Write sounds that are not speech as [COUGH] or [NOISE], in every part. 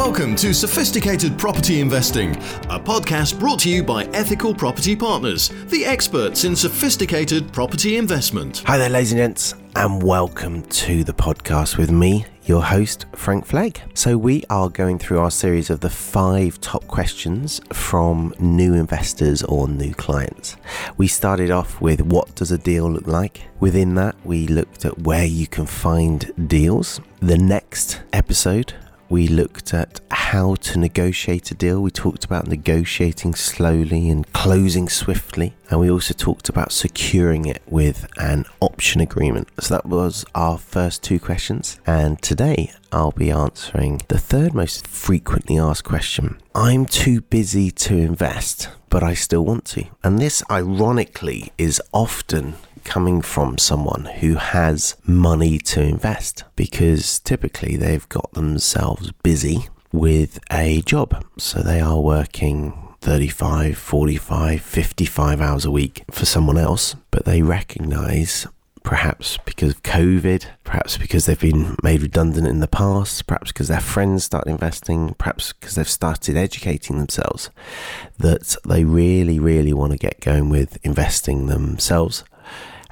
Welcome to Sophisticated Property Investing, a podcast brought to you by Ethical Property Partners, the experts in sophisticated property investment. Hi there, ladies and gents, and welcome to the podcast with me, your host, Frank Flegg. So, we are going through our series of the five top questions from new investors or new clients. We started off with what does a deal look like? Within that, we looked at where you can find deals. The next episode, we looked at how to negotiate a deal. We talked about negotiating slowly and closing swiftly. And we also talked about securing it with an option agreement. So that was our first two questions. And today I'll be answering the third most frequently asked question I'm too busy to invest, but I still want to. And this, ironically, is often coming from someone who has money to invest because typically they've got themselves busy with a job. So they are working 35, 45, 55 hours a week for someone else, but they recognize perhaps because of COVID, perhaps because they've been made redundant in the past, perhaps because their friends start investing, perhaps because they've started educating themselves, that they really, really want to get going with investing themselves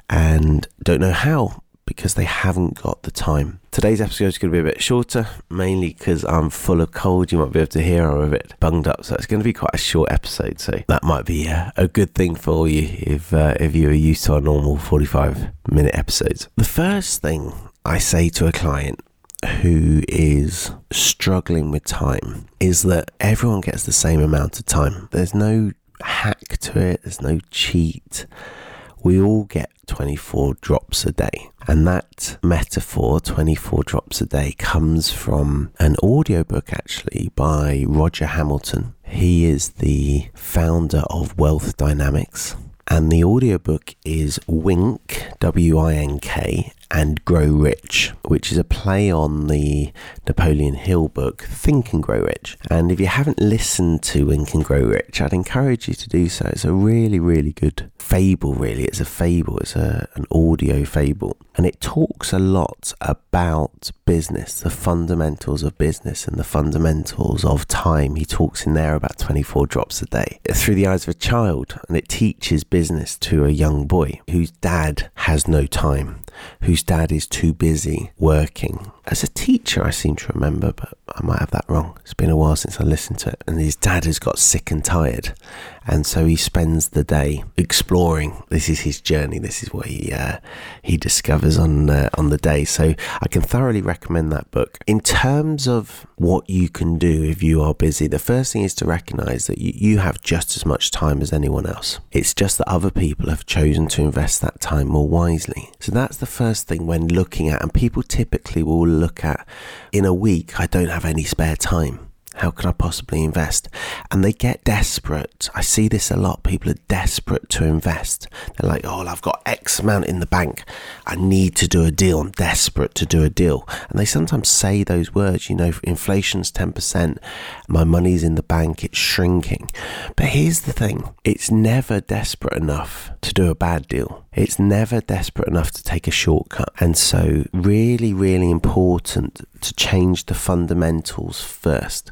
and don't know how because they haven't got the time. Today's episode is going to be a bit shorter, mainly because I'm full of cold. You might be able to hear I'm a bit bunged up, so it's going to be quite a short episode. So that might be a, good thing for you if uh, if you are used to our normal 45 minute episodes. The first thing I say to a client who is struggling with time is that everyone gets the same amount of time. There's no hack to it. There's no cheat we all get 24 drops a day. And that metaphor, 24 drops a day, comes from an audiobook actually by Roger Hamilton. He is the founder of Wealth Dynamics. And the audiobook is Wink, W I N K, and Grow Rich, which is a play on the Napoleon Hill book Think and Grow Rich. And if you haven't listened to Wink and Grow Rich, I'd encourage you to do so. It's a really, really good fable, really. It's a fable, it's a, an audio fable. And it talks a lot about business, the fundamentals of business and the fundamentals of time. He talks in there about 24 drops a day through the eyes of a child. And it teaches business to a young boy whose dad has no time, whose dad is too busy working. As a teacher, I seem to remember, but I might have that wrong. It's been a while since I listened to it. And his dad has got sick and tired. And so he spends the day exploring. This is his journey. This is what he uh, he discovers on uh, on the day. So I can thoroughly recommend that book. In terms of what you can do if you are busy, the first thing is to recognize that you, you have just as much time as anyone else. It's just that other people have chosen to invest that time more wisely. So that's the first thing when looking at, and people typically will look at in a week, I don't have any spare time. How can I possibly invest? And they get desperate. I see this a lot. People are desperate to invest. They're like, oh, I've got X amount in the bank. I need to do a deal. I'm desperate to do a deal. And they sometimes say those words, you know, inflation's 10%, my money's in the bank, it's shrinking. But here's the thing it's never desperate enough to do a bad deal. It's never desperate enough to take a shortcut. And so, really, really important to change the fundamentals first.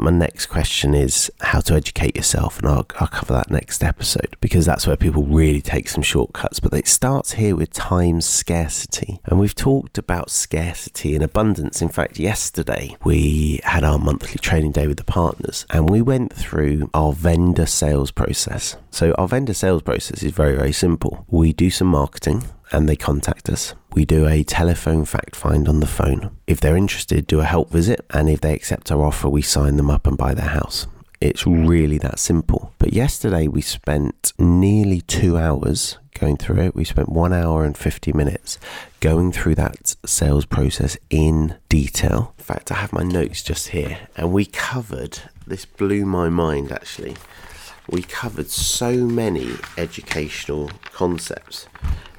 My next question is how to educate yourself, and I'll, I'll cover that next episode because that's where people really take some shortcuts. But it starts here with time scarcity, and we've talked about scarcity and abundance. In fact, yesterday we had our monthly training day with the partners, and we went through our vendor sales process. So, our vendor sales process is very, very simple. We do some marketing, and they contact us. We do a telephone fact find on the phone. If they're interested, do a help visit, and if they accept our offer, we sign them up and buy their house. It's really that simple. But yesterday we spent nearly two hours going through it. We spent one hour and 50 minutes going through that sales process in detail. In fact, I have my notes just here, and we covered this, blew my mind actually. We covered so many educational concepts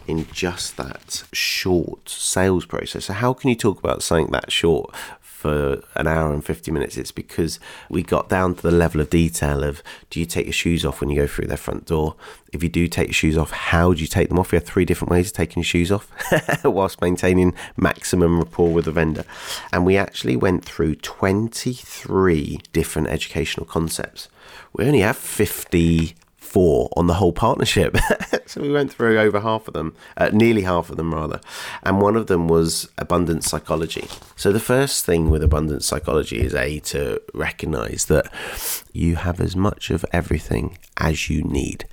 in just that short sales process. So, how can you talk about something that short for an hour and 50 minutes, it's because we got down to the level of detail of do you take your shoes off when you go through their front door? If you do take your shoes off, how do you take them off? We have three different ways of taking your shoes off [LAUGHS] whilst maintaining maximum rapport with the vendor. And we actually went through 23 different educational concepts. We only have 50 four on the whole partnership. [LAUGHS] so we went through over half of them, uh, nearly half of them rather. And one of them was abundance psychology. So the first thing with abundance psychology is A, to recognize that you have as much of everything as you need.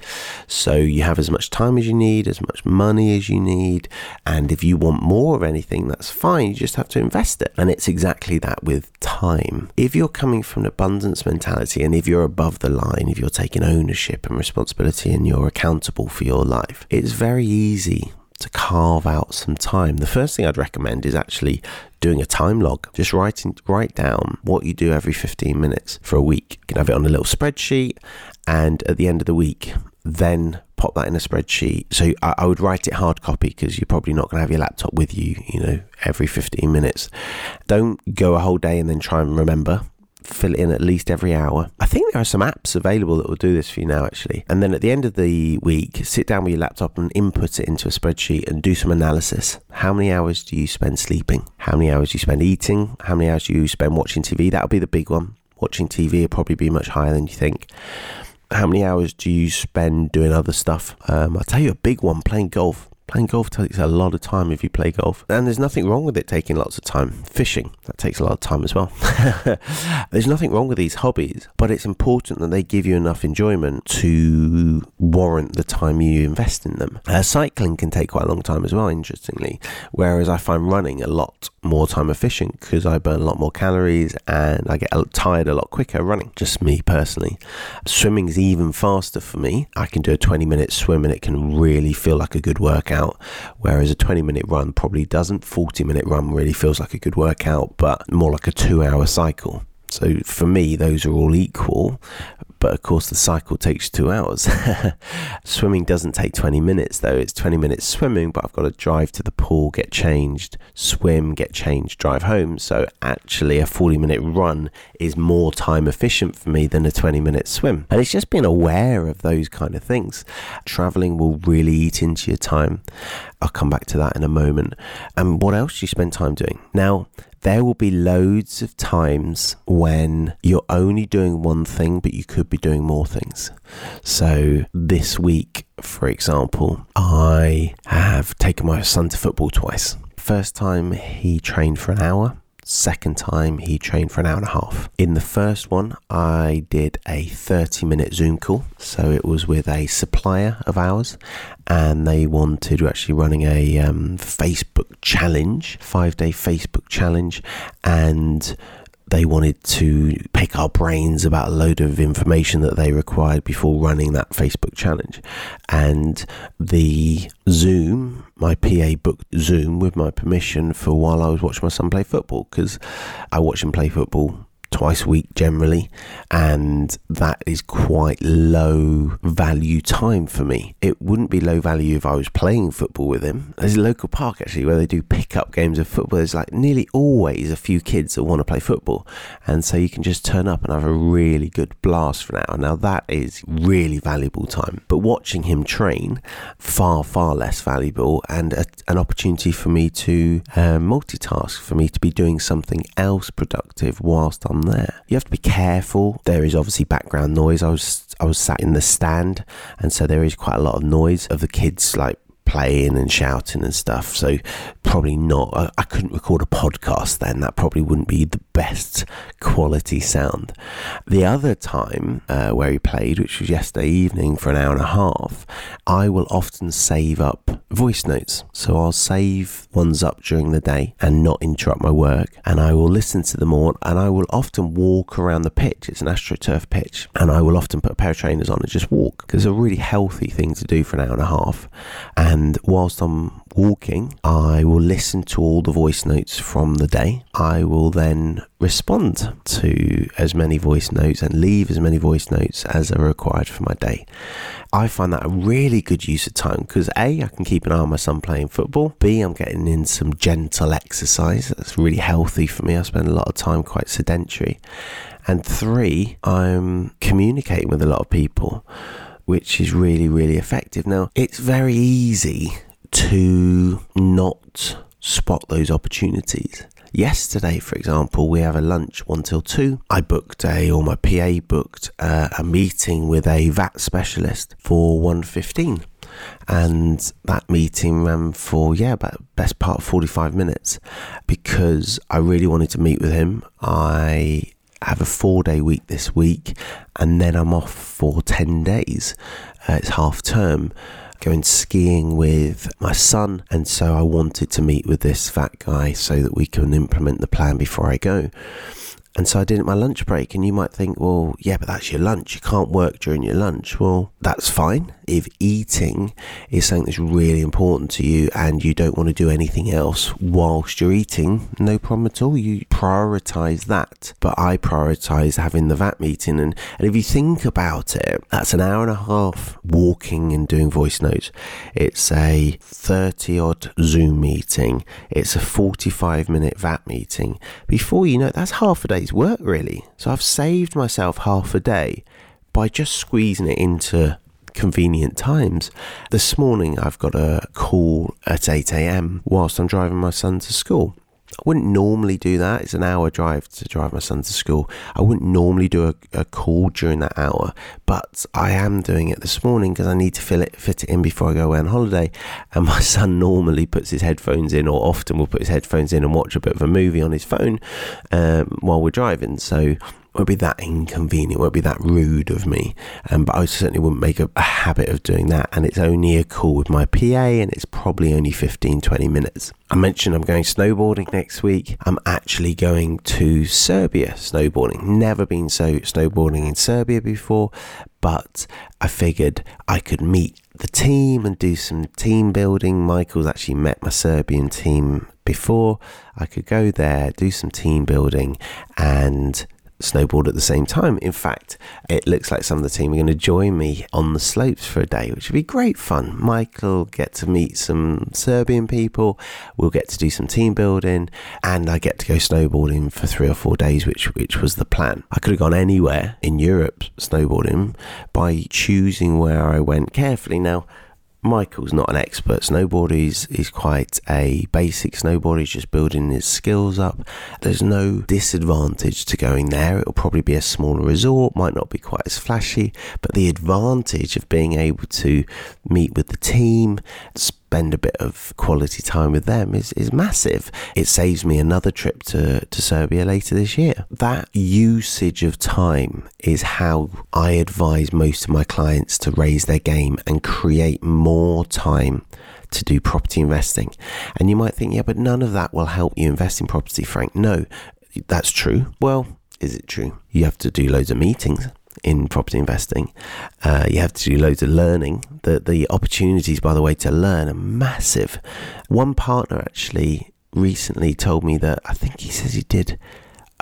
So you have as much time as you need, as much money as you need. And if you want more of anything, that's fine. You just have to invest it. And it's exactly that with time. If you're coming from an abundance mentality and if you're above the line, if you're taking ownership and responsibility and you're accountable for your life, it's very easy to carve out some time. The first thing I'd recommend is actually doing a time log. Just writing write down what you do every 15 minutes for a week. You can have it on a little spreadsheet and at the end of the week then pop that in a spreadsheet. So I, I would write it hard copy because you're probably not going to have your laptop with you, you know, every 15 minutes. Don't go a whole day and then try and remember fill it in at least every hour. I think there are some apps available that will do this for you now, actually. And then at the end of the week, sit down with your laptop and input it into a spreadsheet and do some analysis. How many hours do you spend sleeping? How many hours do you spend eating? How many hours do you spend watching TV? That'll be the big one. Watching TV will probably be much higher than you think. How many hours do you spend doing other stuff? Um, I'll tell you a big one playing golf. Playing golf takes a lot of time if you play golf. And there's nothing wrong with it taking lots of time. Fishing, that takes a lot of time as well. [LAUGHS] there's nothing wrong with these hobbies, but it's important that they give you enough enjoyment to warrant the time you invest in them. Uh, cycling can take quite a long time as well, interestingly, whereas I find running a lot more time efficient because I burn a lot more calories and I get tired a lot quicker running. Just me personally. Swimming is even faster for me. I can do a 20 minute swim and it can really feel like a good workout workout, whereas a 20 minute run probably doesn't. 40 minute run really feels like a good workout, but more like a two hour cycle. So for me, those are all equal, but of course the cycle takes two hours. [LAUGHS] swimming doesn't take 20 minutes though, it's 20 minutes swimming, but I've got to drive to the pool, get changed, swim, get changed, drive home. So actually, a 40 minute run is more time efficient for me than a 20 minute swim. And it's just being aware of those kind of things. Traveling will really eat into your time. I'll come back to that in a moment. And what else do you spend time doing? Now, there will be loads of times when you're only doing one thing, but you could be doing more things. So, this week, for example, I have taken my son to football twice. First time he trained for an hour Second time, he trained for an hour and a half. In the first one, I did a 30 minute Zoom call. So it was with a supplier of ours, and they wanted, we're actually running a um, Facebook challenge, five day Facebook challenge, and they wanted to pick our brains about a load of information that they required before running that Facebook challenge. And the Zoom, my PA booked Zoom with my permission for while I was watching my son play football because I watch him play football twice a week generally, and that is quite low value time for me. It wouldn't be low value if I was playing football with him. There's a local park actually where they do pick up games of football. There's like nearly always a few kids that want to play football, and so you can just turn up and have a really good blast for an hour. Now that is really valuable time, but watching him train, far far less valuable, and a, an opportunity for me to uh, multitask, for me to be doing something else productive whilst I'm there. You have to be careful. There is obviously background noise. I was I was sat in the stand, and so there is quite a lot of noise of the kids like playing and shouting and stuff. So probably not. I, I, couldn't record a podcast then. That probably wouldn't be the best quality sound. The other time uh, where he played, which was yesterday evening for an hour and a half, I will often save up voice notes. So I'll save ones up during the day and not interrupt my work, and I will listen to them all. And I will often walk around the pitch. It's an astroturf pitch, and I will often put a pair of trainers on and just walk because it's a really healthy thing to do for an hour and a half. And And whilst I'm walking, I will listen to all the voice notes from the day. I will then respond to as many voice notes and leave as many voice notes as are required for my day. I find that a really good use of time because A, I can keep an eye on my son playing football. B, I'm getting in some gentle exercise. That's really healthy for me. I spend a lot of time quite sedentary. And three, I'm communicating with a lot of people, which is really, really effective. Now, it's very easy to not spot those opportunities. Yesterday, for example, we have a lunch one till two. I booked a, or my PA booked uh, a meeting with a VAT specialist for one fifteen, and that meeting ran for yeah about best part of 45 minutes because i really wanted to meet with him i have a four day week this week and then i'm off for 10 days uh, it's half term going skiing with my son, and so I wanted to meet with this VAT guy so that we can implement the plan before I go. And so I did it my lunch break. And you might think, well, yeah, but that's your lunch. You can't work during your lunch. Well, that's fine. If eating is something that's really important to you and you don't want to do anything else whilst you're eating, no problem at all. You prioritize that. But I prioritize having the VAT meeting. And, and if you think about it, that's an hour and a half walking and doing voice notes. It's a 30 odd Zoom meeting. It's a 45 minute VAT meeting. Before you know it, that's half a day day's work, really. So I've saved myself half a day by just squeezing it into convenient times. This morning, I've got a call at 8 a.m. whilst I'm driving my son to school. I wouldn't normally do that. It's an hour drive to drive my son to school. I wouldn't normally do a, a call during that hour, but I am doing it this morning because I need to fill it, fit it in before I go away on holiday. And my [LAUGHS] son normally puts his headphones in, or often will put his headphones in and watch a bit of a movie on his phone um, while we're driving. So won't be that inconvenient, won't be that rude of me. Um, but I certainly wouldn't make a, a, habit of doing that. And it's only a call with my PA, and it's probably only 15, 20 minutes. I mentioned I'm going snowboarding next week. I'm actually going to Serbia snowboarding. Never been so snowboarding in Serbia before, but I figured I could meet the team and do some team building. Michael's actually met my Serbian team before. I could go there, do some team building, and snowboard at the same time. In fact, it looks like some of the team are going to join me on the slopes for a day, which would be great fun. Michael get to meet some Serbian people. We'll get to do some team building, and I get to go snowboarding for three or four days, which which was the plan. I could have gone anywhere in Europe snowboarding by choosing where I went carefully. Now Michael's not an expert snowboarder. He's, he's quite a basic snowboarder. He's just building his skills up. There's no disadvantage to going there. It'll probably be a smaller resort, might not be quite as flashy, but the advantage of being able to meet with the team, spend a bit of quality time with them is, is massive. It saves me another trip to, to Serbia later this year. That usage of time is how I advise most of my clients to raise their game and create more time to do property investing. And you might think, yeah, but none of that will help you invest in property, Frank. No, that's true. Well, is it true? You have to do loads of meetings in property investing. Uh, you have to do loads of learning. The the opportunities, by the way, to learn are massive. One partner actually recently told me that I think he says he did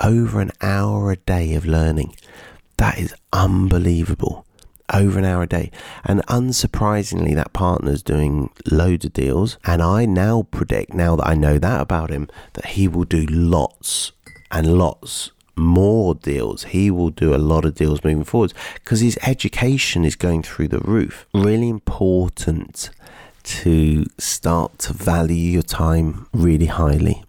over an hour a day of learning. That is unbelievable. Over an hour a day. And unsurprisingly, that partner's doing loads of deals. And I now predict, now that I know that about him, that he will do lots and lots more deals. He will do a lot of deals moving forwards because his education is going through the roof. Really important to start to value your time really highly.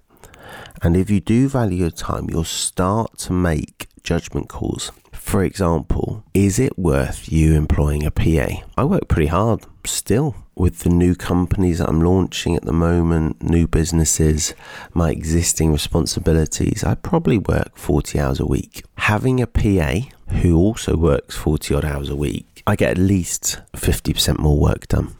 And if you do value your time, you'll start to make judgment calls. For example, is it worth you employing a PA? I work pretty hard still with the new companies that I'm launching at the moment, new businesses, my existing responsibilities, I probably work 40 hours a week. Having a PA who also works 40 odd hours a week, I get at least 50% more work done.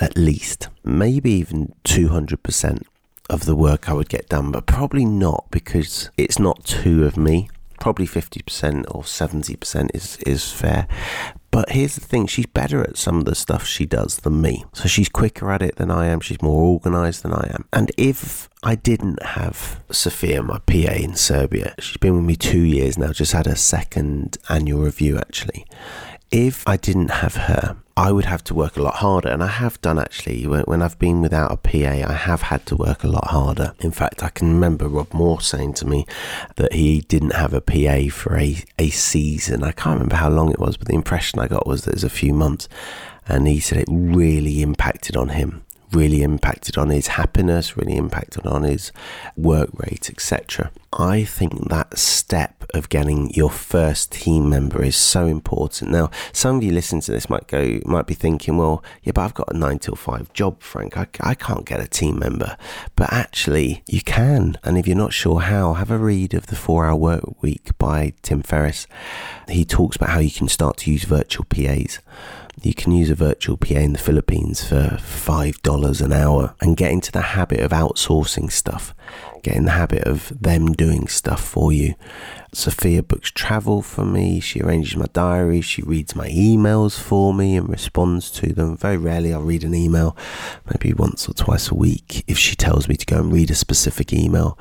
At least. Maybe even 200% of the work I would get done, but probably not because it's not two of me. Probably 50% or 70% is, is fair. But here's the thing she's better at some of the stuff she does than me. So she's quicker at it than I am. She's more organized than I am. And if I didn't have Sophia, my PA in Serbia, she's been with me two years now, just had her second annual review actually. If I didn't have her, I would have to work a lot harder. And I have done actually. When, I've been without a PA, I have had to work a lot harder. In fact, I can remember Rob Moore saying to me that he didn't have a PA for a, a season. I can't remember how long it was, but the impression I got was that it was a few months. And he said it really impacted on him really impacted on his happiness, really impacted on his work rate, etc. I think that step of getting your first team member is so important. Now, some of you listening to this might go, might be thinking, well, yeah, but I've got a nine till five job, Frank. I, I can't get a team member. But actually, you can. And if you're not sure how, have a read of the four hour work week by Tim Ferriss. He talks about how you can start to use virtual PAs. You can use a virtual PA in the Philippines for $5 an hour and get into the habit of outsourcing stuff, get in the habit of them doing stuff for you. Sophia books travel for me, she arranges my diary, she reads my emails for me and responds to them. Very rarely I'll read an email, maybe once or twice a week if she tells me to go and read a specific email.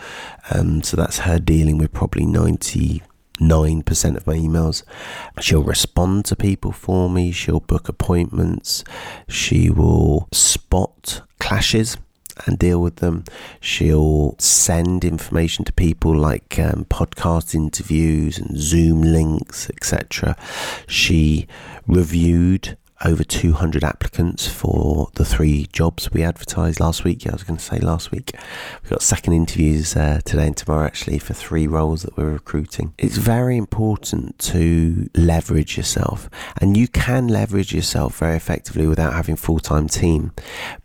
Um, so that's her dealing with probably 90 9% of my emails. She'll respond to people for me, she'll book appointments, she will spot clashes and deal with them. She'll send information to people like um, podcast interviews and Zoom links, etc. She reviewed over 200 applicants for the three jobs we advertised last week. Yeah, I was going to say last week. We've got second interviews uh, today and tomorrow actually for three roles that we're recruiting. It's very important to leverage yourself, and you can leverage yourself very effectively without having full time team.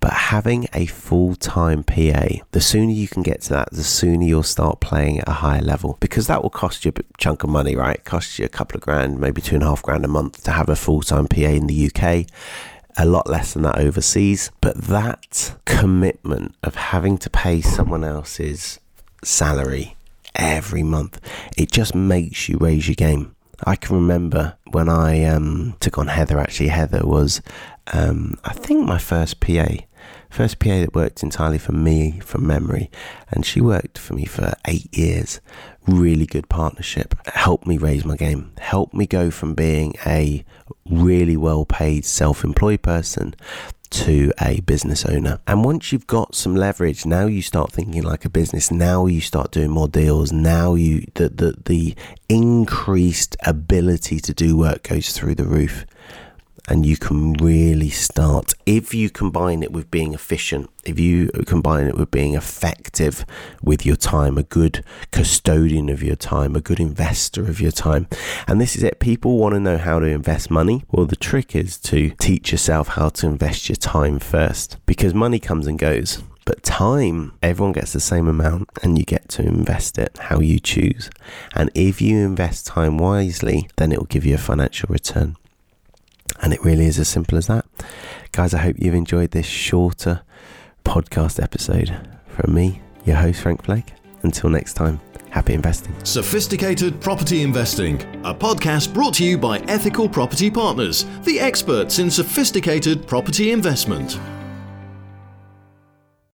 But having a full time PA, the sooner you can get to that, the sooner you'll start playing at a higher level because that will cost you a chunk of money, right? It costs you a couple of grand, maybe two and a half grand a month to have a full time PA in the UK a lot less than that overseas. But that commitment of having to pay someone else's salary every month, it just makes you raise your game. I can remember when I um, took on Heather, actually, Heather was, um, I think, my first PA. First PA that worked entirely for me from memory, and she worked for me for eight years really good partnership. Helped me raise my game, helped me go from being a really well paid self employed person to a business owner. And once you've got some leverage, now you start thinking like a business. Now you start doing more deals. Now you the the, the increased ability to do work goes through the roof and you can really start if you combine it with being efficient if you combine it with being effective with your time a good custodian of your time a good investor of your time and this is it people want to know how to invest money well the trick is to teach yourself how to invest your time first because money comes and goes but time, everyone gets the same amount and you get to invest it how you choose. And if you invest time wisely, then it will give you a financial return. And it really is as simple as that. Guys, I hope you've enjoyed this shorter podcast episode from me, your host, Frank Flegg. Until next time, happy investing. Sophisticated Property Investing, a podcast brought to you by Ethical Property Partners, the experts in sophisticated property investment.